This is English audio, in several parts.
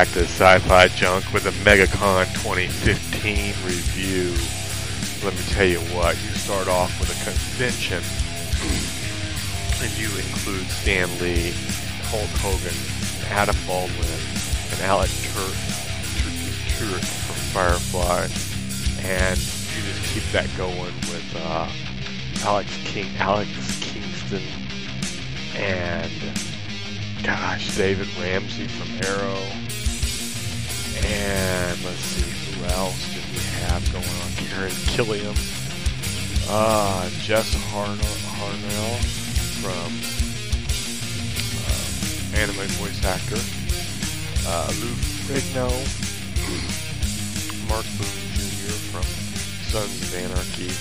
back to Sci-Fi Junk with the MegaCon 2015 review. Let me tell you what, you start off with a convention, and you include Stan Lee, Hulk Hogan, Adam Baldwin, and Alan Tudyk from Firefly, and you just keep that going with uh, Alex King, Alex Kingston, and gosh, David Ramsey from Arrow. And let's see, who else did we have going on? Karen Gillan. Uh, Jess Harnell, Harnell from uh, anime voice actor. Uh, Lou Ferrigno. Mark Boone Jr. from Sons of Anarchy.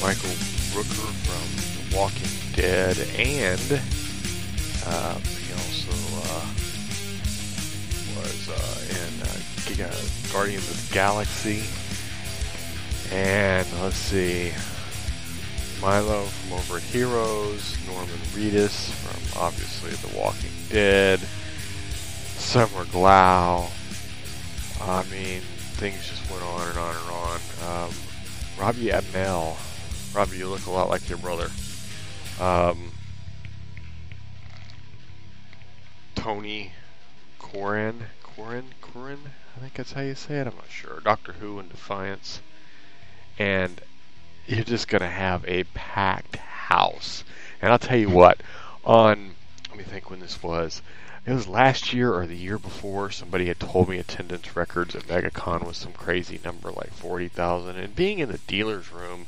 Michael Rooker from The Walking Dead. And uh, uh, Giga Guardians of the Galaxy. And let's see, Milo from over Heroes, Norman Reedus from obviously The Walking Dead, Summer Glau. I mean, things just went on and on and on. Um, Robbie Amell. Robbie, you look a lot like your brother. Um, Tony Corin, Corin, Corin, I think that's how you say it. I'm not sure. Doctor Who and Defiance, and you're just gonna have a packed house. And I'll tell you what, on let me think when this was. It was last year or the year before. Somebody had told me attendance records at MegaCon was some crazy number, like forty thousand. And being in the dealer's room,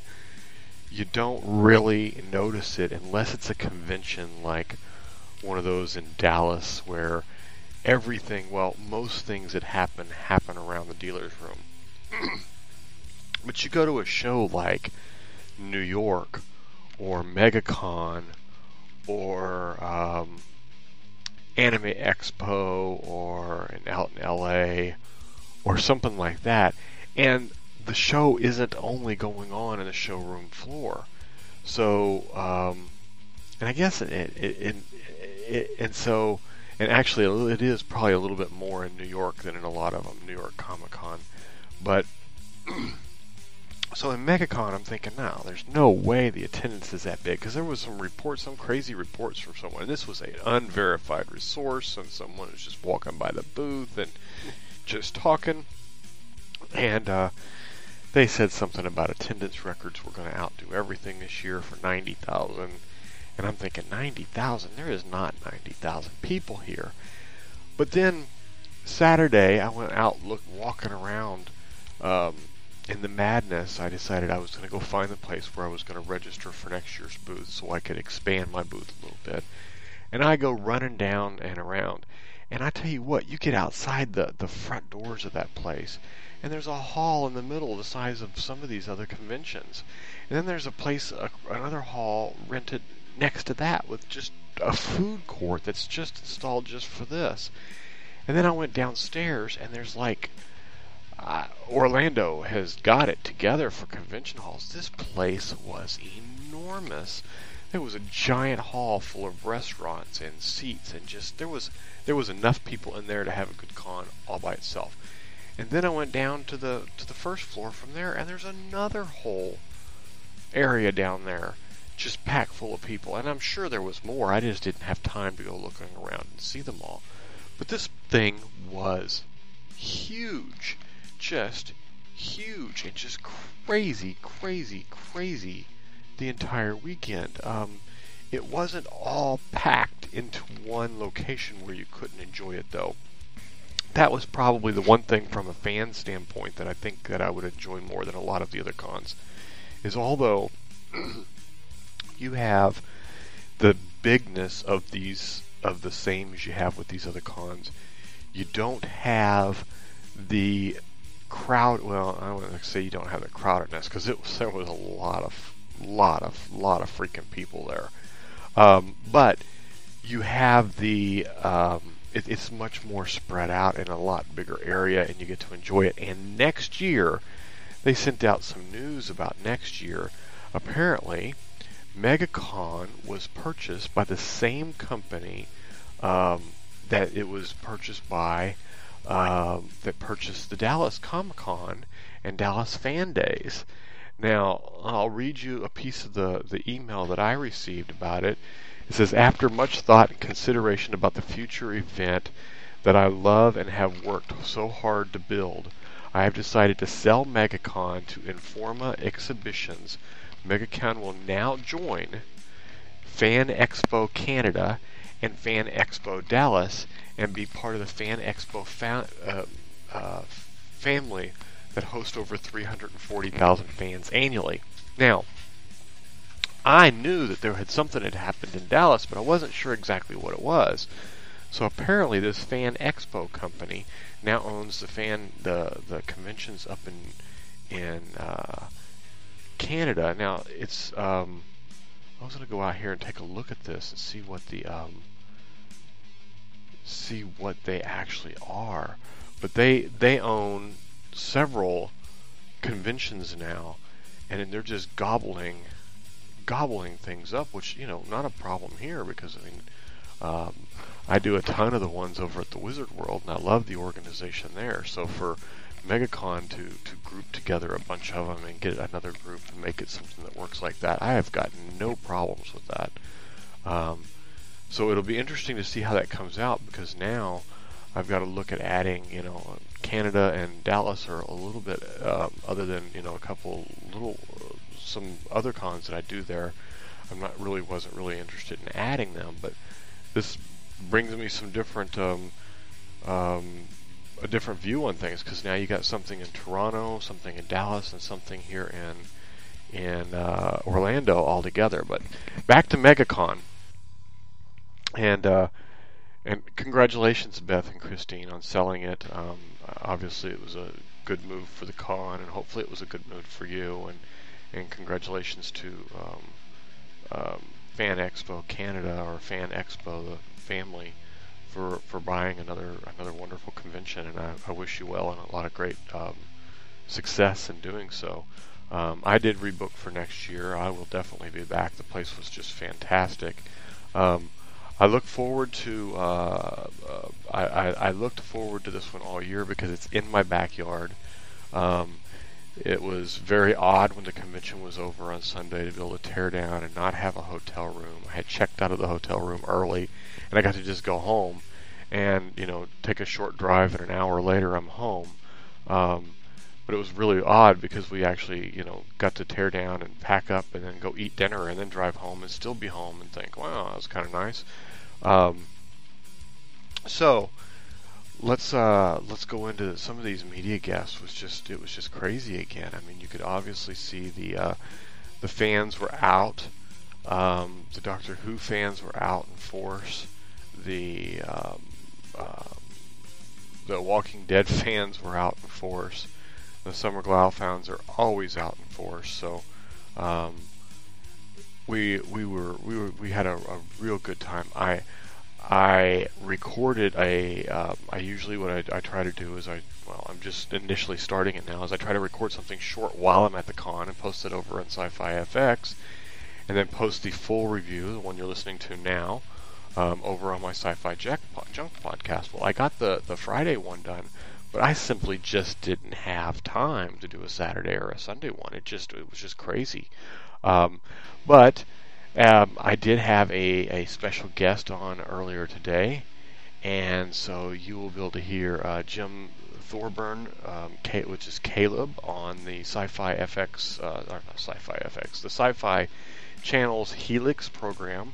you don't really notice it unless it's a convention like one of those in Dallas where everything, well, most things that happen happen around the dealer's room. but you go to a show like New York or MegaCon or um, Anime Expo or in, out in LA or something like that, and the show isn't only going on in the showroom floor. So, um, and I guess it, it, it, it, and so, and actually, it is probably a little bit more in New York than in a lot of them, New York Comic Con. But so in MegaCon, I'm thinking, now there's no way the attendance is that big because there was some reports, some crazy reports from someone. And this was an unverified resource, and someone was just walking by the booth and just talking, and uh, they said something about attendance records were going to outdo everything this year for ninety thousand and I'm thinking, 90,000? There is not 90,000 people here. But then Saturday, I went out look, walking around um, in the madness. I decided I was going to go find the place where I was going to register for next year's booth so I could expand my booth a little bit. And I go running down and around. And I tell you what, you get outside the, the front doors of that place, and there's a hall in the middle the size of some of these other conventions. And then there's a place, a, another hall rented next to that with just a food court that's just installed just for this. And then I went downstairs and there's like uh, Orlando has got it together for convention halls. This place was enormous. There was a giant hall full of restaurants and seats and just there was there was enough people in there to have a good con all by itself. And then I went down to the to the first floor from there and there's another whole area down there just packed full of people. And I'm sure there was more. I just didn't have time to go looking around and see them all. But this thing was huge. Just huge and just crazy, crazy, crazy the entire weekend. Um, it wasn't all packed into one location where you couldn't enjoy it though. That was probably the one thing from a fan standpoint that I think that I would enjoy more than a lot of the other cons. Is although you have the bigness of these of the same as you have with these other cons. You don't have the crowd. Well, I want to say you don't have the crowdedness because it was there was a lot of lot of lot of freaking people there. Um, but you have the um, it, it's much more spread out in a lot bigger area, and you get to enjoy it. And next year, they sent out some news about next year. Apparently, MegaCon was purchased by the same company um, that it was purchased by um, that purchased the Dallas Comic Con and Dallas Fan Days. Now, I'll read you a piece of the, the email that I received about it. It says, After much thought and consideration about the future event that I love and have worked so hard to build, I have decided to sell MegaCon to Informa Exhibitions. MegaCon will now join Fan Expo Canada and Fan Expo Dallas and be part of the Fan Expo fa- uh, uh, family that hosts over 340,000 fans annually. Now, I knew that there had something had happened in Dallas, but I wasn't sure exactly what it was. So apparently, this Fan Expo company now owns the fan the the conventions up in in uh, Canada. Now it's um, I was to go out here and take a look at this and see what the um, see what they actually are. But they they own several conventions now, and they're just gobbling gobbling things up, which you know not a problem here because I mean um, I do a ton of the ones over at the Wizard World, and I love the organization there. So for MegaCon to to group together a bunch of them and get another group and make it something that works like that, I have got no problems with that. Um, so it'll be interesting to see how that comes out because now I've got to look at adding, you know, Canada and Dallas are a little bit um, other than you know a couple little uh, some other cons that I do there. I'm not really wasn't really interested in adding them, but this brings me some different um, um, a different view on things because now you got something in Toronto, something in Dallas, and something here in in uh, Orlando all together. But back to MegaCon, and uh, and congratulations, Beth and Christine, on selling it. Um, obviously, it was a good move for the con, and hopefully, it was a good move for you. And and congratulations to um, um, Fan Expo Canada or Fan Expo, the family, for for buying another another wonderful convention. And I, I wish you well and a lot of great um, success in doing so. Um, I did rebook for next year. I will definitely be back. The place was just fantastic. Um, I look forward to uh, uh, I, I, I, looked forward to this one all year because it's in my backyard. Um, it was very odd when the convention was over on Sunday to be able to tear down and not have a hotel room. I had checked out of the hotel room early, and I got to just go home and you know take a short drive, and an hour later I'm home. Um, but it was really odd because we actually you know got to tear down and pack up and then go eat dinner and then drive home and still be home and think wow that was kind of nice um, so let's uh, let's go into some of these media guests was just it was just crazy again I mean you could obviously see the uh, the fans were out um, the Doctor Who fans were out in force the um, uh, the Walking Dead fans were out in force the Summer Glau fans are always out in force. So um, we we were we were we had a, a, real good time. I I recorded a. Uh, I usually what I, I try to do is I well I'm just initially starting it now is I try to record something short while I'm at the con and post it over on Sci-Fi FX, and then post the full review, the one you're listening to now. Um, over on my Sci-Fi Junk podcast. Well, I got the the Friday one done, but I simply just didn't have time to do a Saturday or a Sunday one. It just it was just crazy. Um, but um, I did have a, a special guest on earlier today, and so you will be able to hear uh, Jim Thorburn, um, which is Caleb, on the Sci-Fi FX, uh, Sci-Fi FX, the Sci-Fi Channel's Helix program.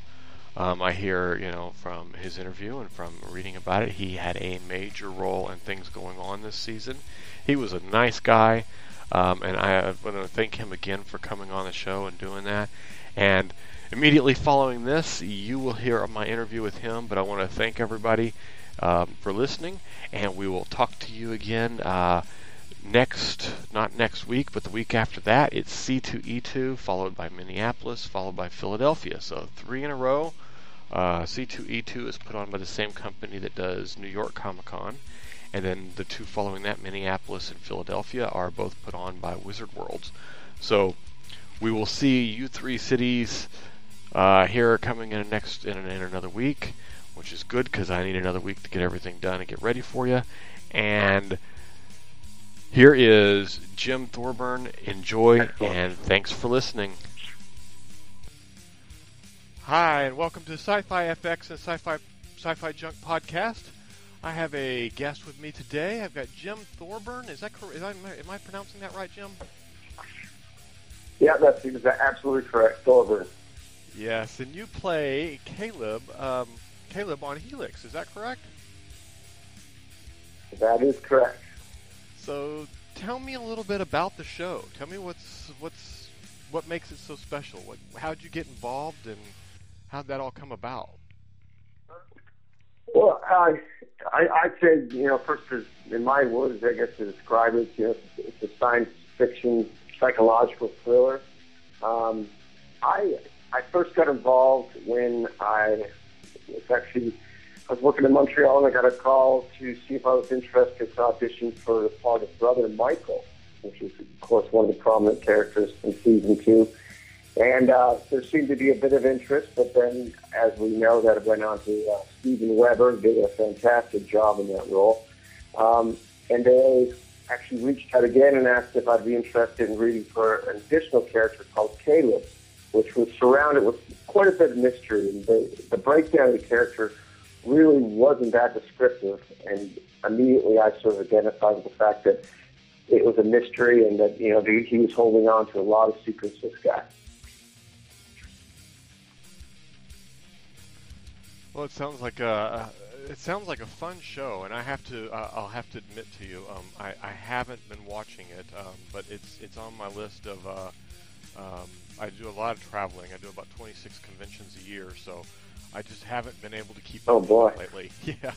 Um, I hear, you know, from his interview and from reading about it, he had a major role in things going on this season. He was a nice guy, um, and I want to thank him again for coming on the show and doing that. And immediately following this, you will hear my interview with him. But I want to thank everybody um, for listening, and we will talk to you again. Uh, next, not next week, but the week after that, it's C2E2, followed by Minneapolis, followed by Philadelphia. So three in a row. Uh, C2E2 is put on by the same company that does New York Comic Con. And then the two following that, Minneapolis and Philadelphia, are both put on by Wizard Worlds. So we will see you three cities uh, here coming in next in, in another week which is good because I need another week to get everything done and get ready for you. And here is Jim Thorburn. Enjoy and thanks for listening. Hi, and welcome to Sci-Fi FX and Sci-Fi Sci-Fi Junk podcast. I have a guest with me today. I've got Jim Thorburn. Is that correct? Am I pronouncing that right, Jim? Yeah, that's absolutely correct. Thorburn. Yes, and you play Caleb. Um, Caleb on Helix. Is that correct? That is correct. So, tell me a little bit about the show. Tell me what's what's what makes it so special. What, how'd you get involved, and how'd that all come about? Well, I, I, I'd say, you know, first, in my words, I guess to describe it, you know, it's a science fiction psychological thriller. Um, I I first got involved when I was actually I was working in Montreal and I got a call to see if I was interested to audition for the part of Brother Michael, which is of course one of the prominent characters in season two. And uh, there seemed to be a bit of interest, but then, as we know, that went on to uh, Steven Weber, did a fantastic job in that role. Um, and they actually reached out again and asked if I'd be interested in reading for an additional character called Caleb, which was surrounded with quite a bit of mystery. And the, the breakdown of the character really wasn't that descriptive. And immediately I sort of identified with the fact that it was a mystery and that, you know, he was holding on to a lot of secrets, this guy. Well, it sounds like a it sounds like a fun show, and I have to uh, I'll have to admit to you, um, I, I haven't been watching it, um, but it's it's on my list of. Uh, um, I do a lot of traveling. I do about 26 conventions a year, so I just haven't been able to keep oh, boy. lately. Yeah.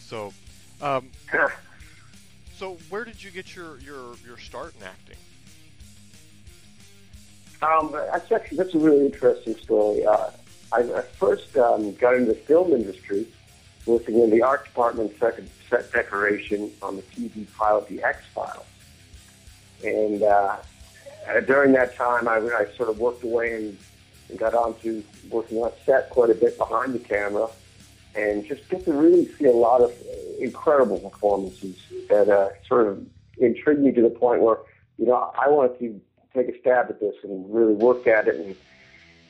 So, um, so where did you get your your your start in acting? Um, that's actually that's a really interesting story. Uh, I, I first um, got into the film industry working in the art department second set decoration on the TV pilot The X Files. And uh, during that time, I, I sort of worked away and, and got onto working on set quite a bit behind the camera and just get to really see a lot of incredible performances that uh, sort of intrigued me to the point where, you know, I wanted to take a stab at this and really work at it. And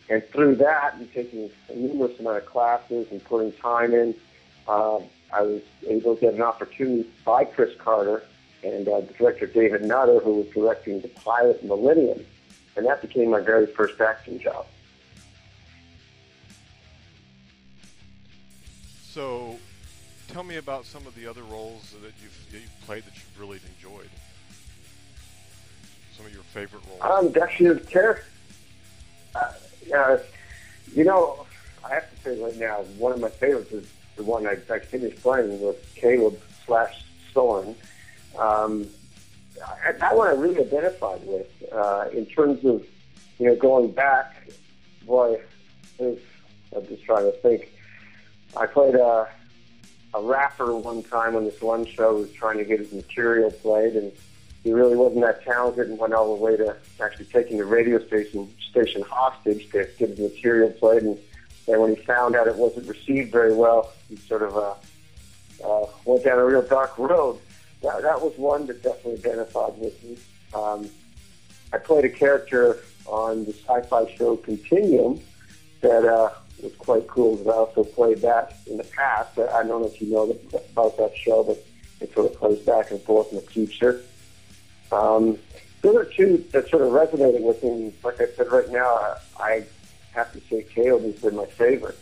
and through that, and taking a numerous amount of classes and putting time in, uh, I was able to get an opportunity by Chris Carter and uh, the director David Nutter, who was directing the pilot Millennium, and that became my very first acting job. So, tell me about some of the other roles that you've, that you've played that you've really enjoyed. Some of your favorite roles. Um, actually, the character. Uh, uh, you know, I have to say right now, one of my favorites is the one I, I finished playing with Caleb slash Soren. Um, that one I really identified with uh, in terms of, you know, going back. Boy, I'm just trying to think. I played a, a rapper one time on this one show who was trying to get his material played, and he really wasn't that talented and went all the way to actually taking the radio station station hostage to get his material played. And then when he found out it wasn't received very well, he sort of uh, uh, went down a real dark road. That, that was one that definitely identified with me. Um, I played a character on the sci-fi show Continuum that uh, was quite cool. I also played that in the past. I don't know if you know about that show, but it sort of plays back and forth in the future. Um, the other two that sort of resonated with me, like I said right now, I have to say Caleb has been my favorite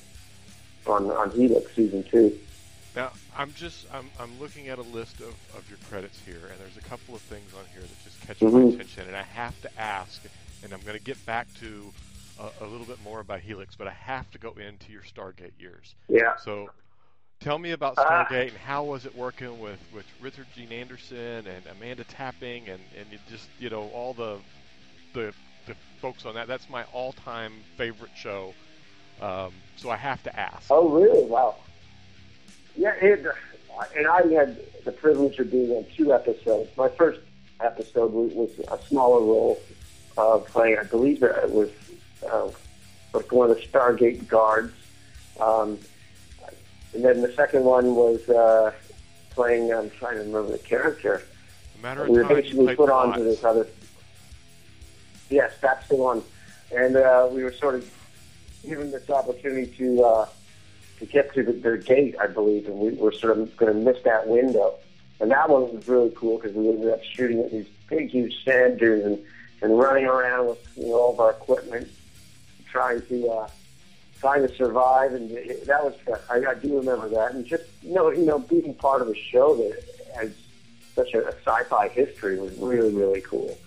on on Helix season two. Now I'm just I'm I'm looking at a list of, of your credits here, and there's a couple of things on here that just catch mm-hmm. my attention, and I have to ask, and I'm going to get back to a, a, little bit more about Helix, but I have to go into your Stargate years. Yeah. So Tell me about Stargate uh, and how was it working with, with Richard Dean Anderson and Amanda Tapping and, and just you know all the, the the folks on that. That's my all time favorite show. Um, so I have to ask. Oh really? Wow. Yeah, it, and I had the privilege of being on two episodes. My first episode was, a smaller role of playing. I believe it was uh, like one of the Stargate guards. Um, and then the second one was uh, playing. I'm trying to remember the character. A matter of we were time, basically put on Watts. to this other. Yes, that's the one, and uh, we were sort of given this opportunity to uh, to get to the, their gate, I believe, and we were sort of going to miss that window. And that one was really cool because we ended up shooting at these big, huge sand dunes and, and running around with you know, all of our equipment, trying to uh, trying to survive. And it, that was I, I do remember that, and just you know, you know, being part of a show that has such a, a sci-fi history was really, really cool.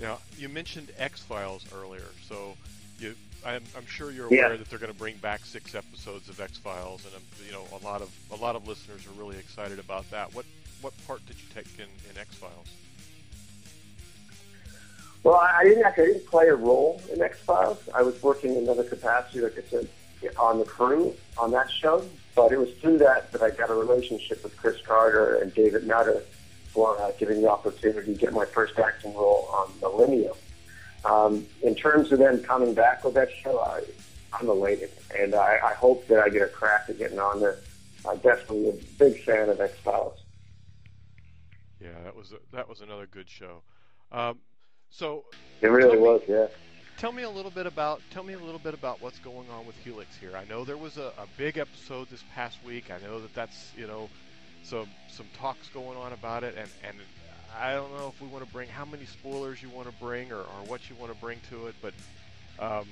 Now, you mentioned X Files earlier, so you, I'm, I'm sure you're Yeah. aware that they're going to bring back six episodes of X Files, and um, you know a lot of a lot of listeners are really excited about that. What what part did you take in, in X Files? Well, I I didn't actually I didn't play a role in X Files. I was working in another capacity, like I said, on the crew on that show. But it was through that that I got a relationship with Chris Carter and David Nutter for uh, giving the opportunity to get my first acting role on Millennium. Um, in terms of them coming back with that show, I, I'm elated, and I, I hope that I get a crack at getting on there. I'm definitely a big fan of X Files. Yeah, that was a, that was another good show. Um, so It really me- was, yeah. tell me a little bit about tell me a little bit about what's going on with Helix here. I know there was a, a big episode this past week. I know that that's you know some some talks going on about it, and and I don't know if we want to bring how many spoilers you want to bring or, or what you want to bring to it, but um,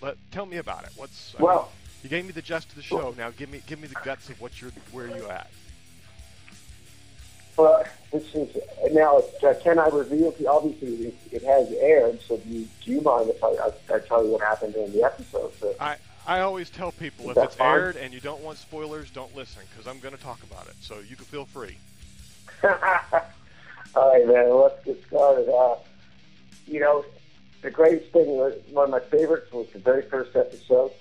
let tell me about it. What's I mean, Well, you gave me the gist of the show. Now give me give me the guts of what you're where you at. Well, this is now. Uh, can I reveal? To, obviously, it, it has aired. So, do you, do you mind if I, I, I tell you what happened in the episode? So, I, I always tell people if it's fine. aired and you don't want spoilers, don't listen because I'm going to talk about it. So you can feel free. all right, man. Let's get started. Uh, you know, the greatest thing, was- one of my favorites, was the very first episode,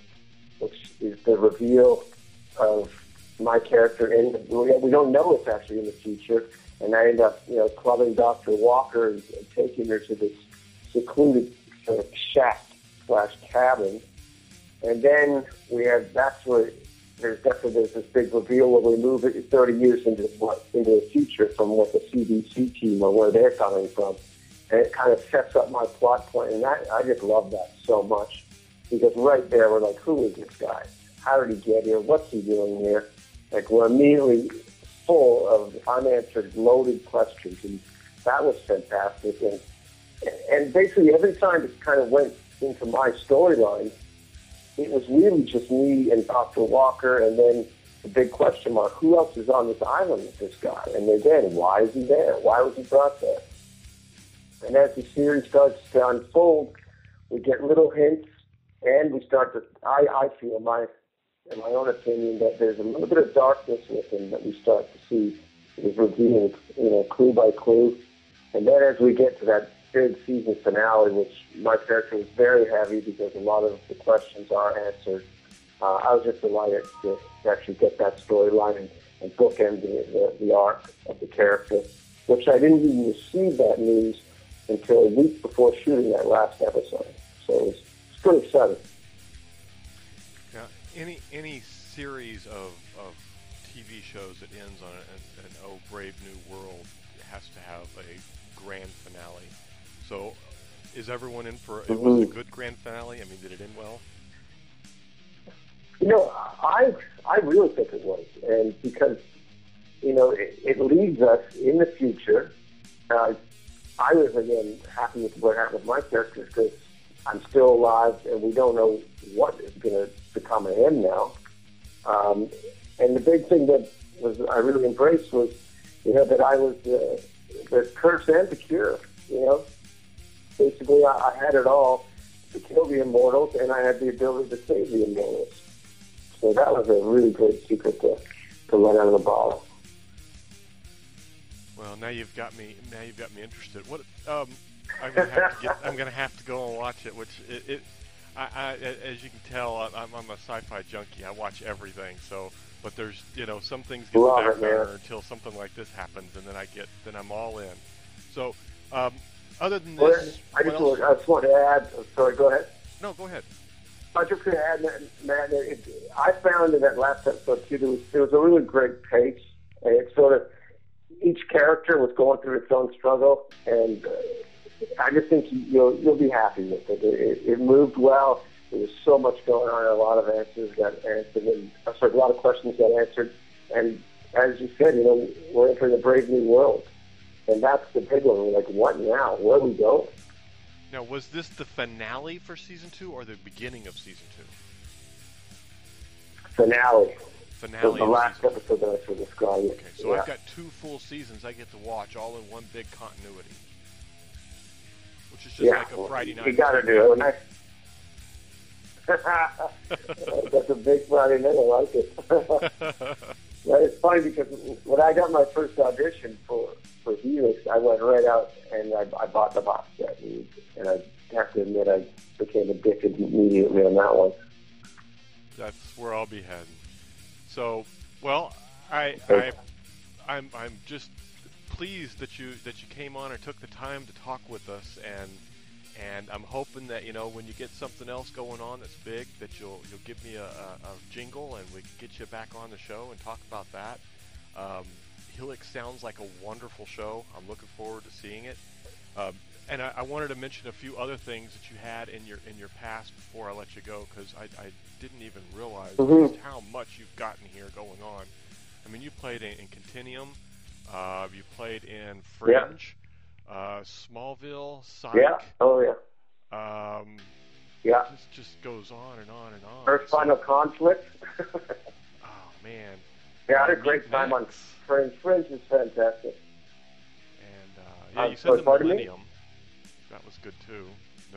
which is the reveal of my character in. We we don't know it's actually in the future, and I end up, you know, clubbing Doctor Walker and, and taking her to this secluded sort of shack slash cabin, and then we have that's where there's definitely there's this big reveal where we move it 30 years into what into the future from what the CDC team or where they're coming from, and it kind of sets up my plot point, and I, I just love that so much because right there we're like, who is this guy? How did he get here? What's he doing here? Like we're immediately full of unanswered, loaded questions, and that was fantastic. And and basically every time it kind of went into my storyline, it was really just me and Dr. Walker, and then the big question mark: Who else is on this island with this guy? And again, why is he there? Why was he brought there? And as the series starts to unfold, we get little hints, and we start to. I I feel my in my own opinion, that there's a little bit of darkness with him that we start to see is revealed, you know, clue by clue. And then as we get to that big season finale, which my character was very heavy because a lot of the questions are answered, uh, I was just delighted to, actually get that storyline and, and bookend the, the, the arc of the character, which I didn't even receive that news until a week before shooting that last episode. So it was, it's pretty exciting. Now, any any series of, of TV shows that ends on an, an Oh Brave New World has to have a grand finale. So, is everyone in for? It was a Mhm. good grand finale. I mean, did it end well? You know, I I really think it was, and because you know it, it leads us in the future. Uh, I was again happy with what happened with my character because I'm still alive, and we don't know what is going to become of him now. Um, and the big thing that was I really embraced was, you know, that I was uh, the curse and the cure. You know, basically I, I had it all to kill the immortals, and I had the ability to save the immortals. So that was a really great secret to, to let out of the bottle. Well, now you've got me. Now you've got me interested. What? Um, I'm gonna have to get. I'm gonna have to go and watch it. Which it. it I, I, as you can tell, I- I'm, I'm a sci-fi junkie. I watch everything. So, but there's, you know, some things get back until something like this happens, and then I get, then I'm all in. So, um, other than Well, this, I just, want, I just want to add. Sorry, go ahead. No, go ahead. I just gonna add, Matt. It, I found in that last episode too, there was there was a really great pace, and it sort of each character was going through its own struggle, and uh, I just think you'll you'll be happy with it. It, it, it moved well. There was so much going on. A lot of answers got answered, and uh, sorry, a lot of questions got answered. And as you said, you know, we're entering a brave new world, and that's the big one. We're like, what now? Where are we going? Now, was this the finale for season two or the beginning of season two? Finale. Finale. The, the last episode that I saw describe. Okay, so yeah. I've got two full seasons I get to watch all in one big continuity, which is just yeah, like a Friday night. You got to do it. When I, That's a big Friday night. I like it. it's funny because when I got my first audition for for Helix, I went right out and I, I bought the box set, and, and I have to admit I became addicted immediately on that one. That's where I'll be heading. So, well, I, I, I'm, I'm just pleased that you that you came on and took the time to talk with us and and I'm hoping that you know when you get something else going on that's big, that you'll you'll give me a, a, a jingle and we can get you back on the show and talk about that. Um, Helix sounds like a wonderful show. I'm looking forward to seeing it. Um, and I, I, wanted to mention a few other things that you had in your in your past before I let you go because I, I, didn't even realize mm-hmm. just how much you've gotten here going on. I mean, you played in, in Continuum, uh, you played in Fringe. Yeah uh, Smallville, Psych. Yeah. Oh yeah. Um, yeah. Just just goes on and on and on. Earth Final Conflict. oh man. Yeah, I had a great time on Fringe. Fringe is fantastic. And uh, yeah, you said the Millennium. That was good too.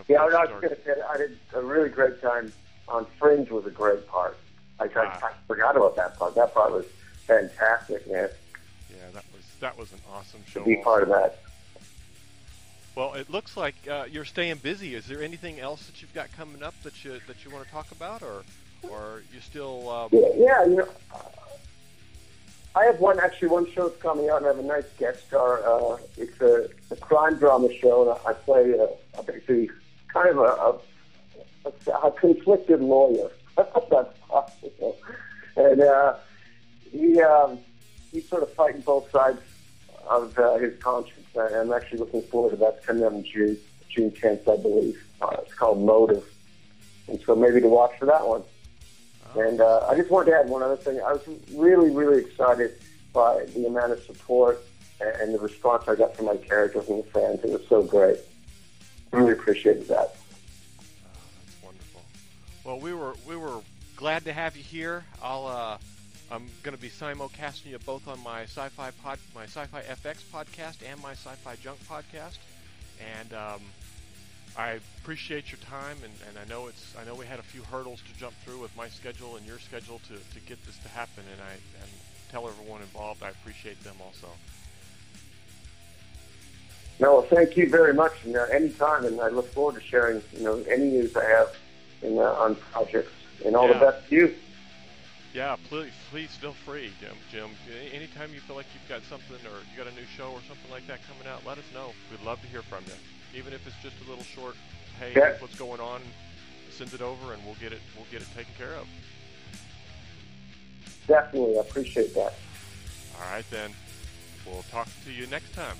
yeah, I was going to say I did a really great time on Fringe. Was a great part. I, ah. I, I forgot about that part. That part was fantastic, man. Yeah, that was that was an awesome show. To be also. part of that. Well, it looks like uh, you're staying busy. Is there anything else that you've got coming up that you that you want to talk about, or or you still? Um... Yeah, yeah, you know, I have one actually one show that's coming out, and I have a nice guest star. Uh, it's a, a crime drama show, and I play a, a basically kind of a, a, a conflicted lawyer. that's possible, and uh, he um, he's sort of fighting both sides of uh, his conscience. I'm actually looking forward to that. Coming out June, June 10th, I believe. Uh, it's called Motive. And so maybe to watch for that one. Oh. And uh, I just wanted to add one other thing. I was really, really excited by the amount of support and, and the response I got from my characters and the fans. It was so great. Really appreciated that. Oh, that's wonderful. Well, we were we were glad to have you here. I'll uh, I'm going to be simulcasting you both on my Sci-Fi pod, my Sci-Fi FX podcast and my Sci-Fi Junk podcast. And um, I appreciate your time, and, and I know it's I know we had a few hurdles to jump through with my schedule and your schedule to, to get this to happen. And I and tell everyone involved I appreciate them also. No, well, thank you very much. And uh, anytime, and I look forward to sharing you know any news I have in, uh, on projects. And all yeah. the best to you. Yeah, please, please feel free, Jim. Jim, anytime you feel like you've got something or you got a new show or something like that coming out, let us know. We'd love to hear from you, even if it's just a little short. Hey, yeah. what's going on? Send it over, and we'll get it. We'll get it taken care of. Definitely, I appreciate that. All right, then. We'll talk to you next time.